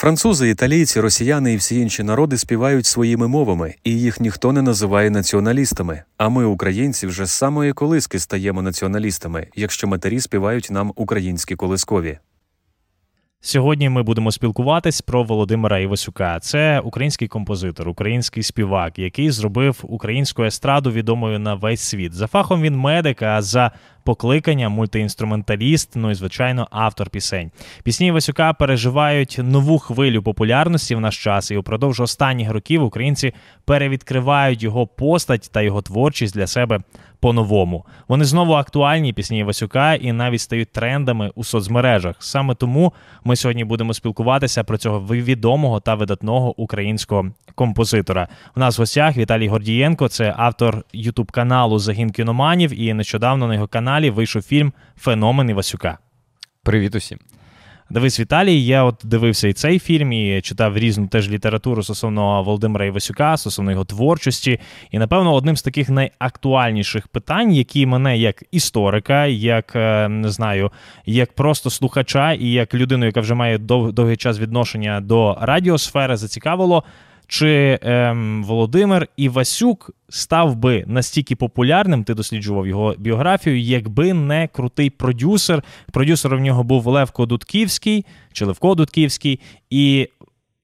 Французи, італійці, росіяни і всі інші народи співають своїми мовами, і їх ніхто не називає націоналістами. А ми, українці, вже з самої колиски стаємо націоналістами, якщо матері співають нам українські колискові. Сьогодні ми будемо спілкуватись про Володимира Івасюка. Це український композитор, український співак, який зробив українську естраду відомою на весь світ. За фахом він медик, а за покликання мультиінструменталіст, ну і звичайно, автор пісень. Пісні Івасюка переживають нову хвилю популярності в наш час, і упродовж останніх років українці перевідкривають його постать та його творчість для себе по-новому. Вони знову актуальні пісні Івасюка і навіть стають трендами у соцмережах. Саме тому ми сьогодні будемо спілкуватися про цього відомого та видатного українського композитора. У нас в гостях Віталій Гордієнко, це автор ютуб каналу Загін кіноманів. І нещодавно на його каналі вийшов фільм Феномен Івасюка. Привіт усім. Дивись, Віталій, я от дивився і цей фільм, і читав різну теж літературу стосовно Володимира Івасюка, стосовно його творчості. І, напевно, одним з таких найактуальніших питань, які мене як історика, як е, не знаю, як просто слухача і як людину, яка вже має дов- довгий час відношення до радіосфери, зацікавило. Чи ем, Володимир Івасюк став би настільки популярним, ти досліджував його біографію, якби не крутий продюсер. Продюсером в нього був Левко Дудківський чи Левко Дудківський, і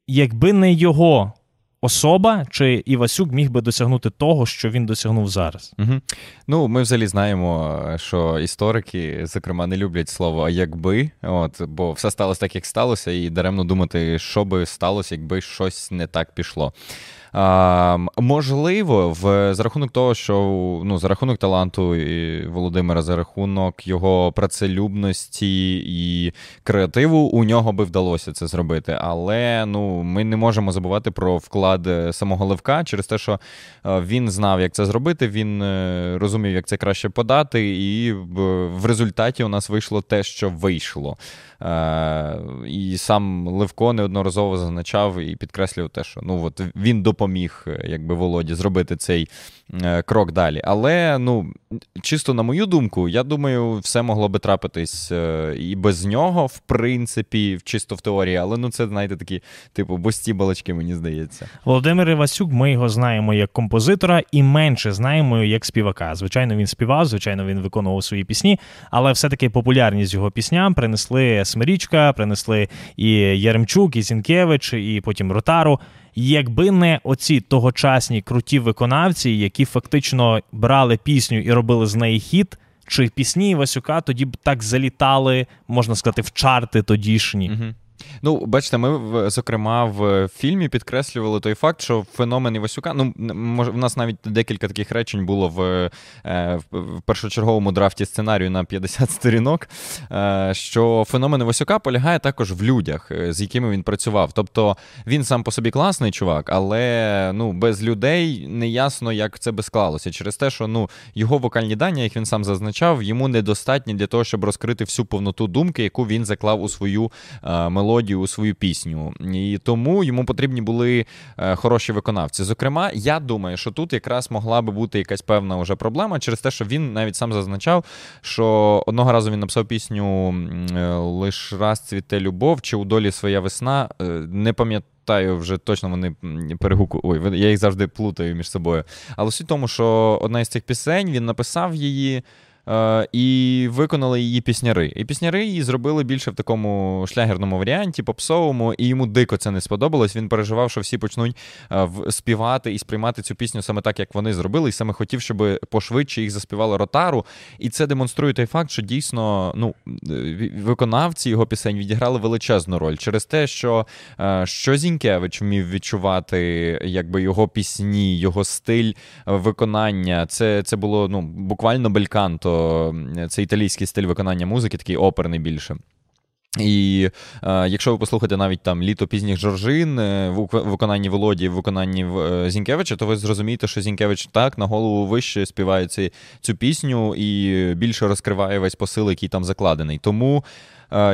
якби не його особа, чи Івасюк міг би досягнути того, що він досягнув зараз? Угу. Ну, ми взагалі знаємо, що історики, зокрема, не люблять слово якби, от, бо все сталося так, як сталося, і даремно думати, що би сталося, якби щось не так пішло. А, Можливо, в за рахунок того, що ну, за рахунок таланту Володимира, за рахунок його працелюбності і креативу, у нього би вдалося це зробити. Але ну, ми не можемо забувати про вклад самого Левка через те, що він знав, як це зробити, він е, розумів, як це краще подати, і в результаті у нас вийшло те, що вийшло. Е, і сам Левко неодноразово зазначав і підкреслював те, що ну от він допоміг, е, якби Володі, зробити цей е, крок далі. Але ну, чисто на мою думку, я думаю, все могло би трапитись і без нього, в принципі, чисто в теорії. Але ну це, знаєте, такі, типу, бості балачки, мені здається. Володимир Івасюк, ми його знаємо як композитора і менше знаємо як співака. Звичайно, він співав, звичайно, він виконував свої пісні, але все-таки популярність його пісням принесли Смирічка, принесли і Яремчук, і Зінкевич, і потім Ротару. Якби не оці тогочасні круті виконавці, які фактично брали пісню і робили з неї хіт, чи пісні Івасюка тоді б так залітали, можна сказати, в чарти тодішні. Угу. Ну, бачите, ми зокрема в фільмі підкреслювали той факт, що феномен Івасюка. Ну, може, в нас навіть декілька таких речень було в е, в першочерговому драфті сценарію на 50 сторінок. Е, що феномен Івасюка полягає також в людях, е, з якими він працював. Тобто він сам по собі класний чувак, але ну, без людей не ясно, як це би склалося. Через те, що ну, його вокальні дані, як він сам зазначав, йому недостатні для того, щоб розкрити всю повноту думки, яку він заклав у свою мелодію мелодію у свою пісню. І тому йому потрібні були е, хороші виконавці. Зокрема, я думаю, що тут якраз могла би бути якась певна вже проблема через те, що він навіть сам зазначав, що одного разу він написав пісню е, Лиш раз цвіте любов чи у долі своя весна. Е, не пам'ятаю. вже точно вони перегуку. Ой, я їх завжди плутаю між собою. Але суть в тому, що одна із цих пісень він написав її. Е, і виконали її пісняри. І пісняри її зробили більше в такому шлягерному варіанті, попсовому, і йому дико це не сподобалось. Він переживав, що всі почнуть е, співати і сприймати цю пісню саме так, як вони зробили, і саме хотів, щоб пошвидше їх заспівали ротару. І це демонструє той факт, що дійсно ну, виконавці його пісень відіграли величезну роль через те, що е, що Зінькевич вмів відчувати якби його пісні, його стиль виконання. Це це було ну, буквально бельканто це італійський стиль виконання музики, такий оперний більше. І е, якщо ви послухаєте навіть там літо пізніх Жоржин е, в виконанні Володі, в виконанні е, Зінкевича, то ви зрозумієте, що Зінкевич так на голову вище співає ці, цю пісню і більше розкриває весь посил, який там закладений. Тому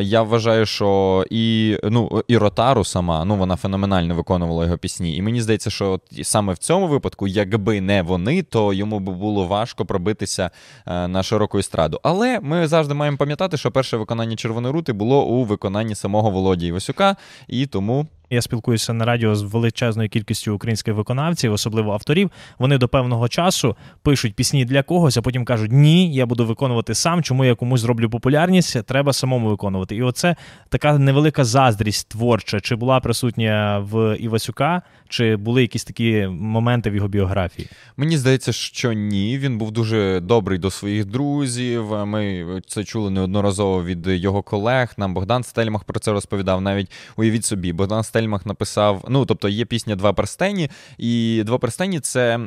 я вважаю, що і ну, і Ротару сама ну, вона феноменально виконувала його пісні. І мені здається, що от саме в цьому випадку, якби не вони, то йому би було важко пробитися е, на широку естраду. Але ми завжди маємо пам'ятати, що перше виконання Червоної рути було у виконанні самого Володі Івасюка, і тому. Я спілкуюся на радіо з величезною кількістю українських виконавців, особливо авторів. Вони до певного часу пишуть пісні для когось, а потім кажуть: Ні, я буду виконувати сам. Чому я комусь зроблю популярність? Треба самому виконувати. І оце така невелика заздрість творча. Чи була присутня в Івасюка, чи були якісь такі моменти в його біографії? Мені здається, що ні. Він був дуже добрий до своїх друзів. Ми це чули неодноразово від його колег. Нам Богдан Стельмах про це розповідав. Навіть уявіть собі, Богдан Стельмах Стельмах написав. Ну, тобто є пісня Два перстені, і два перстені це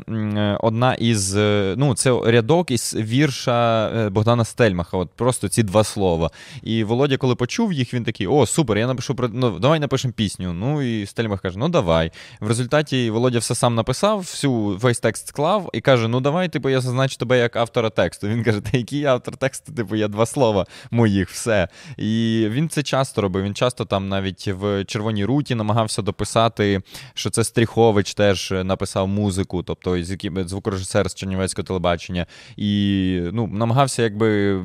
одна із. Е, ну, це рядок із вірша е, Богдана Стельмаха. От просто ці два слова. І Володя, коли почув їх, він такий: О, супер, я напишу про ну, давай напишемо пісню. Ну і Стельмах каже: Ну давай. В результаті Володя все сам написав, всю весь текст склав і каже: Ну давай, типу, я зазначу тебе як автора тексту. Він каже: Та який автор тексту? Типу, я два слова моїх, все. І він це часто робив. Він часто там навіть в Червоній руті намагався дописати, що це Стріхович теж написав музику, тобто звукорежисер з Чернівецького телебачення, і ну, намагався якби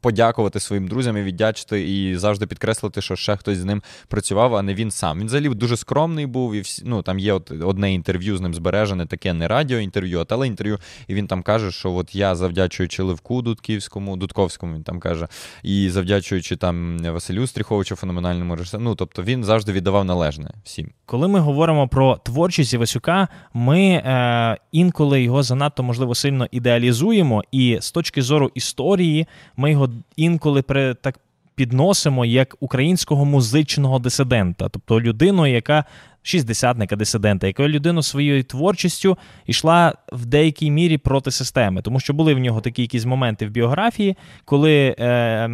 подякувати своїм друзям і віддячити, і завжди підкреслити, що ще хтось з ним працював, а не він сам. Він взагалі дуже скромний був, і всі, ну, там є от одне інтерв'ю з ним збережене, таке не радіоінтерв'ю, а телеінтерв'ю. І він там каже, що от я завдячуючи Левку Дудківському, Дудковському, він там каже, і завдячуючи там Василю Стріховичу, феноменальному режисеру, ну тобто він завжди віддавав належне всім. Коли ми говоримо про творчість Івасюка, ми е, інколи його занадто можливо сильно ідеалізуємо, і з точки зору історії ми його інколи при так. Підносимо як українського музичного дисидента, тобто людину, яка шістдесятника дисидента, яка людина своєю творчістю йшла в деякій мірі проти системи, тому що були в нього такі якісь моменти в біографії, коли е,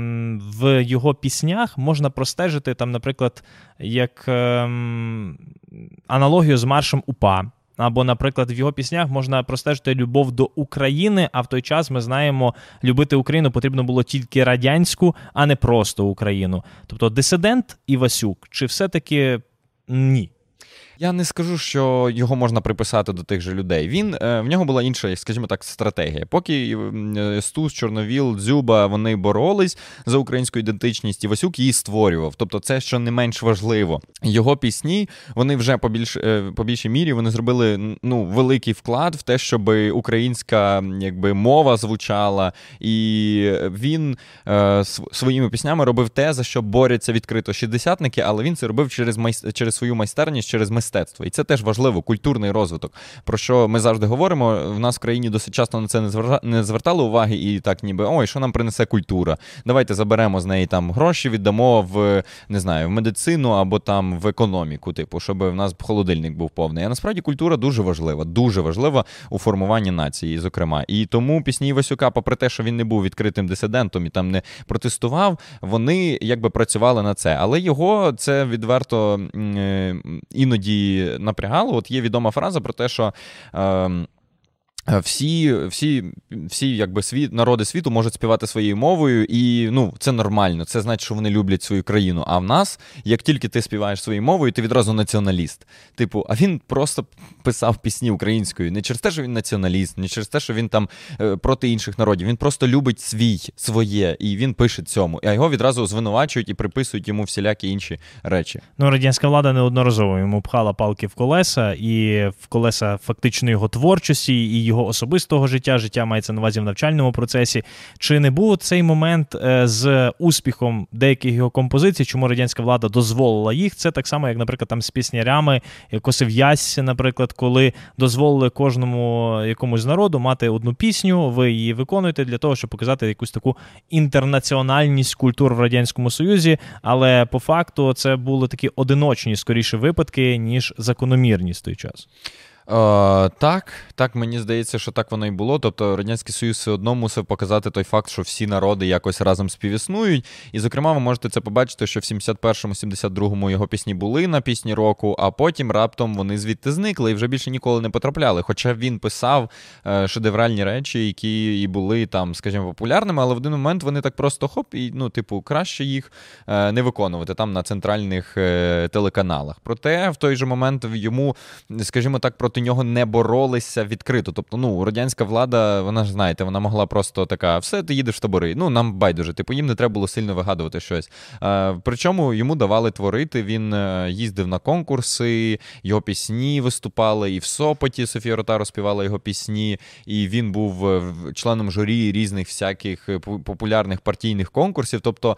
в його піснях можна простежити там, наприклад, як е, аналогію з маршем УПА. Або, наприклад, в його піснях можна простежити любов до України, а в той час ми знаємо, любити Україну потрібно було тільки радянську, а не просто Україну. Тобто дисидент Івасюк, чи все-таки ні? Я не скажу, що його можна приписати до тих же людей. Він е, в нього була інша, скажімо так, стратегія. Поки е, Стус, Чорновіл, Дзюба вони боролись за українську ідентичність, і Васюк її створював. Тобто, це що не менш важливо. Його пісні вони вже по більш е, по більшій мірі вони зробили ну великий вклад в те, щоб українська якби мова звучала, і він е, своїми піснями робив те, за що борються відкрито шістдесятники, але він це робив через майс... через свою майстерність, через мистецтво мистецтво. І це теж важливо, культурний розвиток. Про що ми завжди говоримо. В нас в країні досить часто на це не звертали уваги, і так, ніби ой, що нам принесе культура. Давайте заберемо з неї там гроші, віддамо в не знаю, в медицину або там в економіку, типу, щоб в нас холодильник був повний. А насправді культура дуже важлива, дуже важлива у формуванні нації, зокрема. І тому пісні Івасюка, попри те, що він не був відкритим дисидентом і там не протестував, вони якби працювали на це. Але його це відверто е, іноді напрягало. От є відома фраза про те, що. Е, всі всі, всі якби світ, народи світу можуть співати своєю мовою, і ну, це нормально. Це значить, що вони люблять свою країну. А в нас, як тільки ти співаєш своєю мовою, ти відразу націоналіст. Типу, а він просто писав пісні українською. Не через те, що він націоналіст, не через те, що він там е, проти інших народів. Він просто любить свій своє, і він пише цьому. А його відразу звинувачують і приписують йому всілякі інші речі. Ну, радянська влада неодноразово йому пхала палки в колеса, і в колеса фактично його творчості. і його особистого життя, життя мається на увазі в навчальному процесі. Чи не був цей момент е, з успіхом деяких його композицій, чому радянська влада дозволила їх? Це так само, як, наприклад, там з піснярями Косив Ясь, наприклад, коли дозволили кожному якомусь народу мати одну пісню, ви її виконуєте для того, щоб показати якусь таку інтернаціональність культур в радянському союзі. Але по факту це були такі одиночні скоріше випадки, ніж закономірність той час. Е, так, так, мені здається, що так воно і було. Тобто Радянський Союз все одно мусив показати той факт, що всі народи якось разом співіснують. І, зокрема, ви можете це побачити, що в 71-му, 72-му його пісні були на пісні року, а потім раптом вони звідти зникли і вже більше ніколи не потрапляли. Хоча він писав е, шедевральні речі, які і були там, скажімо, популярними, але в один момент вони так просто хоп, і ну, типу, краще їх е, не виконувати там на центральних е, телеканалах. Проте в той же момент йому, скажімо так, проти нього не боролися відкрито. Тобто, ну, радянська влада, вона ж знаєте, вона могла просто така: все, ти їдеш в табори. Ну, нам байдуже. Типу, їм не треба було сильно вигадувати щось. Е, причому йому давали творити. Він е, їздив на конкурси, його пісні виступали, і в Сопоті Софія Ротаро співала його пісні, і він був е, членом журі різних всяких популярних партійних конкурсів. Тобто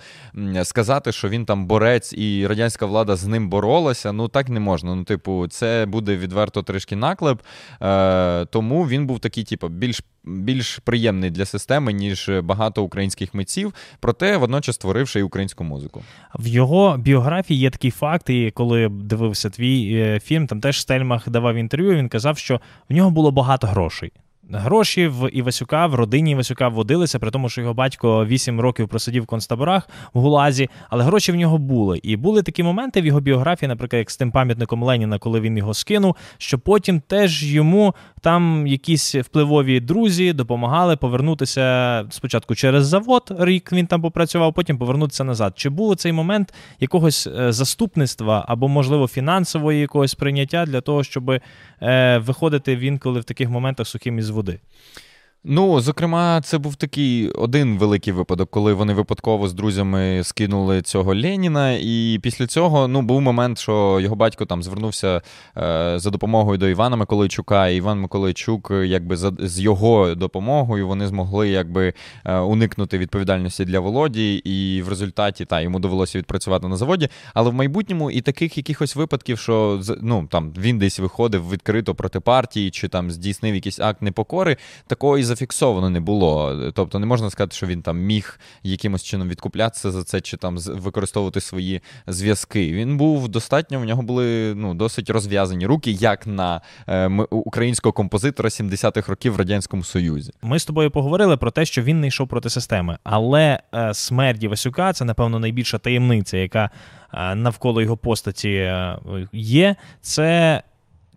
сказати, що він там борець і радянська влада з ним боролася, ну так не можна. Ну, типу, це буде відверто трішки наклеп. Е, Тому він був такий, типу, більш більш приємний для системи, ніж багато українських митців, проте водночас створивши і українську музику. В його біографії є такий факт, і коли дивився твій е, фільм, там теж Стельмах давав інтерв'ю. Він казав, що в нього було багато грошей. Гроші в Івасюка, в родині Івасюка вводилися, при тому, що його батько 8 років просидів в концтаборах в Гулазі, але гроші в нього були. І були такі моменти в його біографії, наприклад, як з тим пам'ятником Леніна, коли він його скинув, що потім теж йому там якісь впливові друзі допомагали повернутися спочатку через завод, рік він там попрацював, потім повернутися назад. Чи був цей момент якогось е, заступництва або, можливо, фінансової якогось прийняття для того, щоб е, виходити він коли в таких моментах сухим із води? Ну, зокрема, це був такий один великий випадок, коли вони випадково з друзями скинули цього Леніна. І після цього ну, був момент, що його батько там звернувся е, за допомогою до Івана Миколайчука, і Іван Миколайчук, якби за з його допомогою вони змогли якби е, уникнути відповідальності для Володі, і в результаті та йому довелося відпрацювати на заводі. Але в майбутньому і таких якихось випадків, що ну, там він десь виходив відкрито проти партії, чи там здійснив якийсь акт непокори, такої зафіксовано не було. Тобто не можна сказати, що він там міг якимось чином відкуплятися за це, чи там використовувати свої зв'язки. Він був достатньо, в нього були ну, досить розв'язані руки, як на е, українського композитора 70-х років в Радянському Союзі. Ми з тобою поговорили про те, що він не йшов проти системи, але е, смерть Васюка це, напевно, найбільша таємниця, яка е, навколо його постаті е, є. Це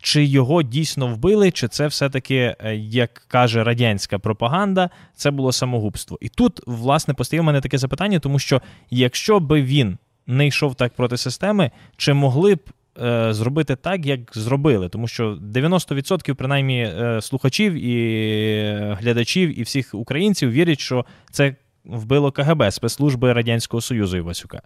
чи його дійсно вбили, чи це все-таки, е, як каже радянська пропаганда, це було самогубство. І тут, власне, постає в мене таке запитання, тому що якщо би він не йшов так проти системи, чи могли б е, зробити так, як зробили? Тому що 90% принаймні е, слухачів і глядачів і всіх українців вірять, що це вбило КГБ спецслужби Радянського Союзу Івасюка.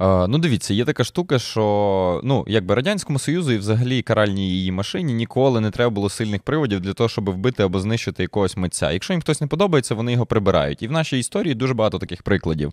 Ну, дивіться, є така штука, що ну, якби Радянському Союзу і взагалі каральній її машині ніколи не треба було сильних приводів для того, щоб вбити або знищити якогось митця. Якщо їм хтось не подобається, вони його прибирають. І в нашій історії дуже багато таких прикладів.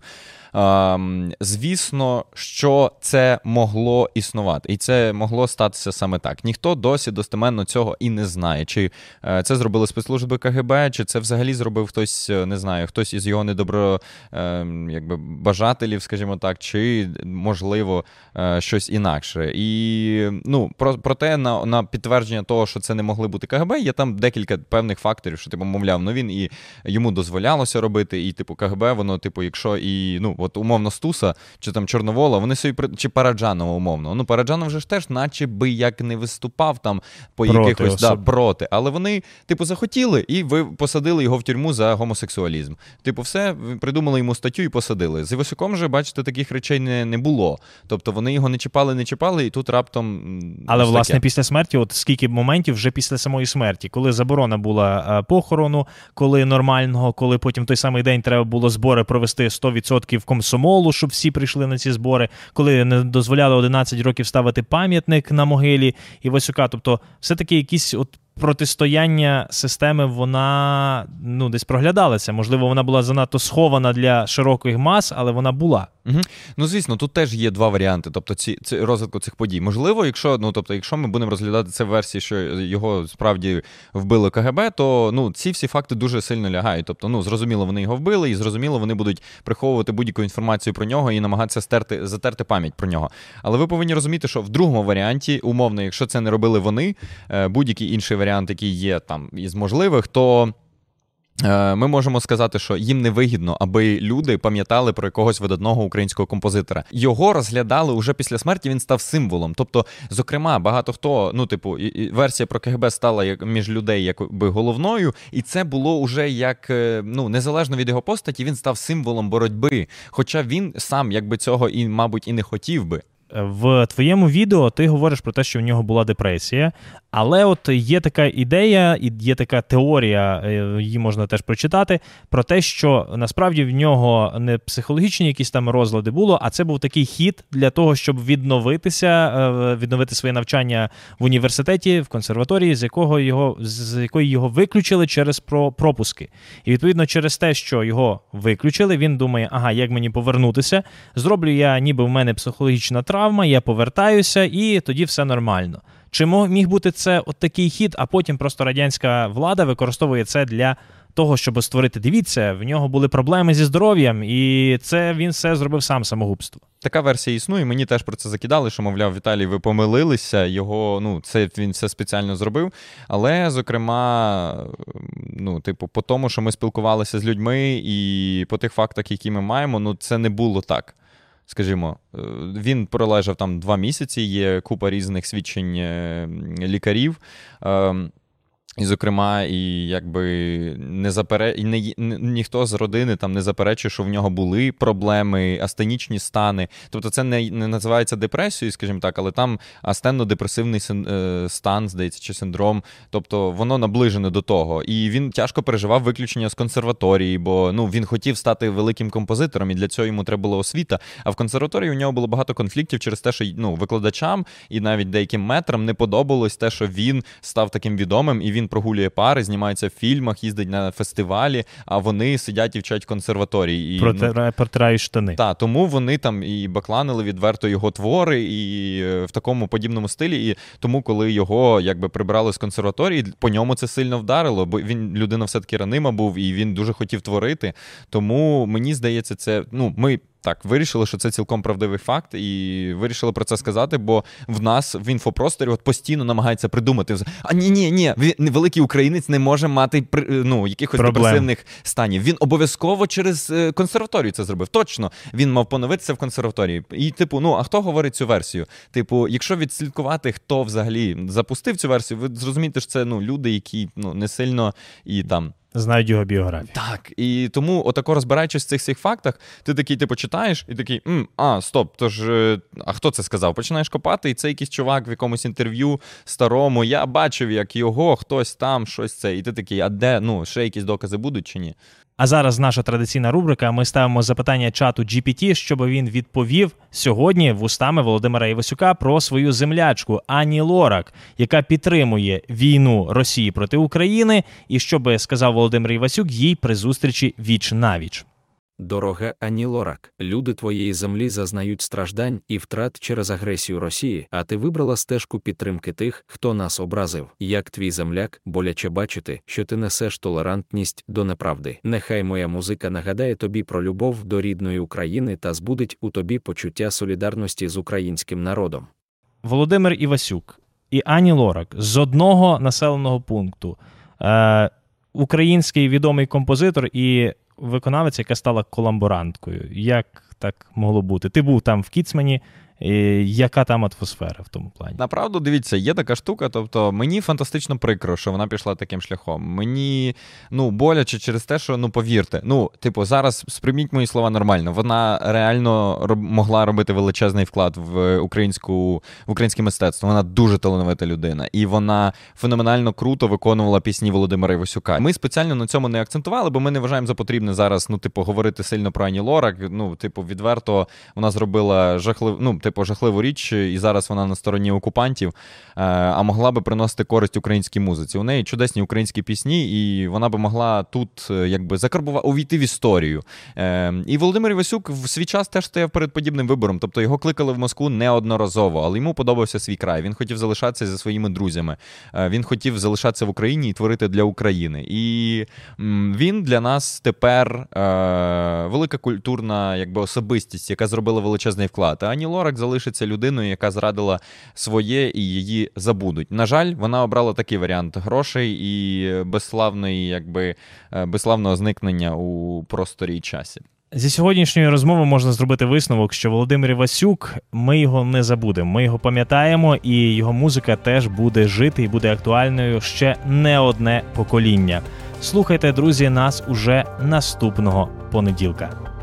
Звісно, що це могло існувати, і це могло статися саме так. Ніхто досі достеменно цього і не знає. Чи е, це зробили спецслужби КГБ, чи це взагалі зробив хтось, е, не знаю, хтось із його недобро ем, якби бажателів, скажімо так, чи можливо е, щось інакше. І ну, про, проте на на підтвердження того, що це не могли бути КГБ, є там декілька певних факторів, що типу, мовляв, ну він і йому дозволялося робити, і типу КГБ, воно, типу, якщо і ну от умовно Стуса чи там Чорновола, вони собі чи Параджанова умовно. Ну Параджанов вже ж теж, наче би як не виступав там по проти якихось да, проти, але вони, типу, захотіли, і ви посадили його в тюрму за гомосексуалізм. Типу, все придумали йому статтю і посадили. З Івасюком же, бачите, таких речей не не було. Тобто вони його не чіпали, не чіпали, і тут раптом. Але власне таке. після смерті, от скільки моментів вже після самої смерті, коли заборона була е, похорону, коли нормального, коли потім той самий день треба було збори провести 100% комсомолу, щоб всі прийшли на ці збори, коли не дозволяли 11 років ставити пам'ятник на могилі Івасюка. Тобто, все-таки якісь от протистояння системи вона ну, десь проглядалася. Можливо, вона була занадто схована для широких мас, але вона була. Угу. Ну, звісно, тут теж є два варіанти. Тобто, ці, ці розвитку цих подій. Можливо, якщо ну, тобто, якщо ми будемо розглядати це в версії, що його справді вбили КГБ, то ну, ці всі факти дуже сильно лягають. Тобто, ну, зрозуміло, вони його вбили, і зрозуміло, вони будуть приховувати будь-яку інформацію про нього і намагатися стерти, затерти пам'ять про нього. Але ви повинні розуміти, що в другому варіанті, умовно, якщо це не робили вони, е, будь-який інший варіант, який є там із можливих, то. Е, ми можемо сказати, що їм не вигідно, аби люди пам'ятали про якогось видатного українського композитора. Його розглядали уже після смерті. Він став символом. Тобто, зокрема, багато хто, ну, типу, версія про КГБ стала як між людей, якби головною, і це було уже як е, ну незалежно від його постаті, він став символом боротьби. Хоча він сам якби цього і, мабуть, і не хотів би. В твоєму відео ти говориш про те, що в нього була депресія, але от є така ідея, і є така теорія, е, її можна теж прочитати, про те, що насправді в нього не психологічні якісь там розлади було, а це був такий хід для того, щоб відновитися, е, відновити своє навчання в університеті, в консерваторії, з якого його з якої його виключили через пропуски. І відповідно через те, що його виключили, він думає, ага, як мені повернутися, зроблю я, ніби в мене психологічна травма, я повертаюся, і тоді все нормально. Чи міг бути це от такий хід, а потім просто радянська влада використовує це для того, щоб створити. Дивіться, в нього були проблеми зі здоров'ям, і це він все зробив сам самогубство. Така версія існує. Мені теж про це закидали, що, мовляв, Віталій, ви помилилися. Його, ну, це він все спеціально зробив. Але, зокрема, ну, типу, по тому, що ми спілкувалися з людьми, і по тих фактах, які ми маємо, ну це не було так скажімо, е, він пролежав там два місяці, є купа різних свідчень е, лікарів. І, зокрема, і якби не запере... і не... ніхто з родини там не заперечує, що в нього були проблеми, астенічні стани. Тобто це не не називається депресією, скажімо так, але там астенно-депресивний е, стан, здається, чи синдром. Тобто воно наближене до того. І він тяжко переживав виключення з консерваторії, бо ну він хотів стати великим композитором, і для цього йому треба була освіта. А в консерваторії у нього було багато конфліктів через те, що ну, викладачам і навіть деяким метрам не подобалось те, що він став таким відомим і він він прогулює пари, знімається в фільмах, їздить на фестивалі, а вони сидять і вчать консерваторії. І, Протирає, ну, протирають штани. Так, тому вони там і бакланили відверто його твори, і е, в такому подібному стилі. І тому, коли його якби прибрали з консерваторії, по ньому це сильно вдарило, бо він людина все-таки ранима був і він дуже хотів творити. Тому мені здається, це ну ми. Так, вирішили, що це цілком правдивий факт, і вирішили про це сказати, бо в нас в інфопросторі от постійно намагається придумати. А ні, ні, ні, великий українець не може мати ну, якихось Проблем. депресивних станів. Він обов'язково через е, консерваторію це зробив. Точно він мав поновитися в консерваторії. І, типу, ну а хто говорить цю версію? Типу, якщо відслідкувати, хто взагалі запустив цю версію, ви зрозумієте, що це ну люди, які ну не сильно і там знають його біографію. Так, і тому, отако розбираючись в цих всіх фактах, ти такий типу читаєш і такий, М, а, стоп, тож, е, а хто це сказав? Починаєш копати, і це якийсь чувак в якомусь інтерв'ю старому. Я бачив, як його хтось там щось це. І ти такий, а де ну, ще якісь докази будуть чи ні? А зараз наша традиційна рубрика. Ми ставимо запитання чату GPT, щоб він відповів сьогодні вустами Володимира Івасюка про свою землячку Ані Лорак, яка підтримує війну Росії проти України, і що би сказав Володимир Івасюк їй при зустрічі віч навіч. Дорога Ані Лорак, люди твоєї землі зазнають страждань і втрат через агресію Росії, а ти вибрала стежку підтримки тих, хто нас образив. Як твій земляк, боляче бачити, що ти несеш толерантність до неправди. Нехай моя музика нагадає тобі про любов до рідної України та збудить у тобі почуття солідарності з українським народом. Володимир Івасюк і Ані Лорак з одного населеного пункту. Е, Український відомий композитор і виконавець, яка стала колаборанткою. Як так могло бути? Ти був там в Кіцмені, яка там атмосфера в тому плані? Направду, дивіться, є така штука. Тобто мені фантастично прикро, що вона пішла таким шляхом. Мені ну боляче через те, що ну повірте, ну, типу, зараз сприйміть мої слова нормально. Вона реально роб, могла робити величезний вклад в українську в українське мистецтво. Вона дуже талановита людина, і вона феноменально круто виконувала пісні Володимира Івасюка. Ми спеціально на цьому не акцентували, бо ми не вважаємо за потрібне зараз, ну, типу, говорити сильно про Ані Лорак. Ну, типу, відверто вона зробила жахлив. Ну, типу, жахливу річ, і зараз вона на стороні окупантів, е, а могла би приносити користь українській музиці. У неї чудесні українські пісні, і вона би могла тут е, якби закарбувати увійти в історію. Е, І Володимир Івасюк в свій час теж стояв перед подібним вибором. Тобто його кликали в Москву неодноразово, але йому подобався свій край. Він хотів залишатися зі своїми друзями. Він хотів залишатися в Україні і творити для України. І він для нас тепер велика культурна якби, особистість, яка зробила величезний вклад. Ані Лорак залишиться людиною, яка зрадила своє і її забудуть. На жаль, вона обрала такий варіант грошей і безславної, якби е, безславного зникнення у просторі і часі. Зі сьогоднішньої розмови можна зробити висновок, що Володимир Івасюк, ми його не забудемо. Ми його пам'ятаємо, і його музика теж буде жити і буде актуальною ще не одне покоління. Слухайте, друзі, нас уже наступного понеділка.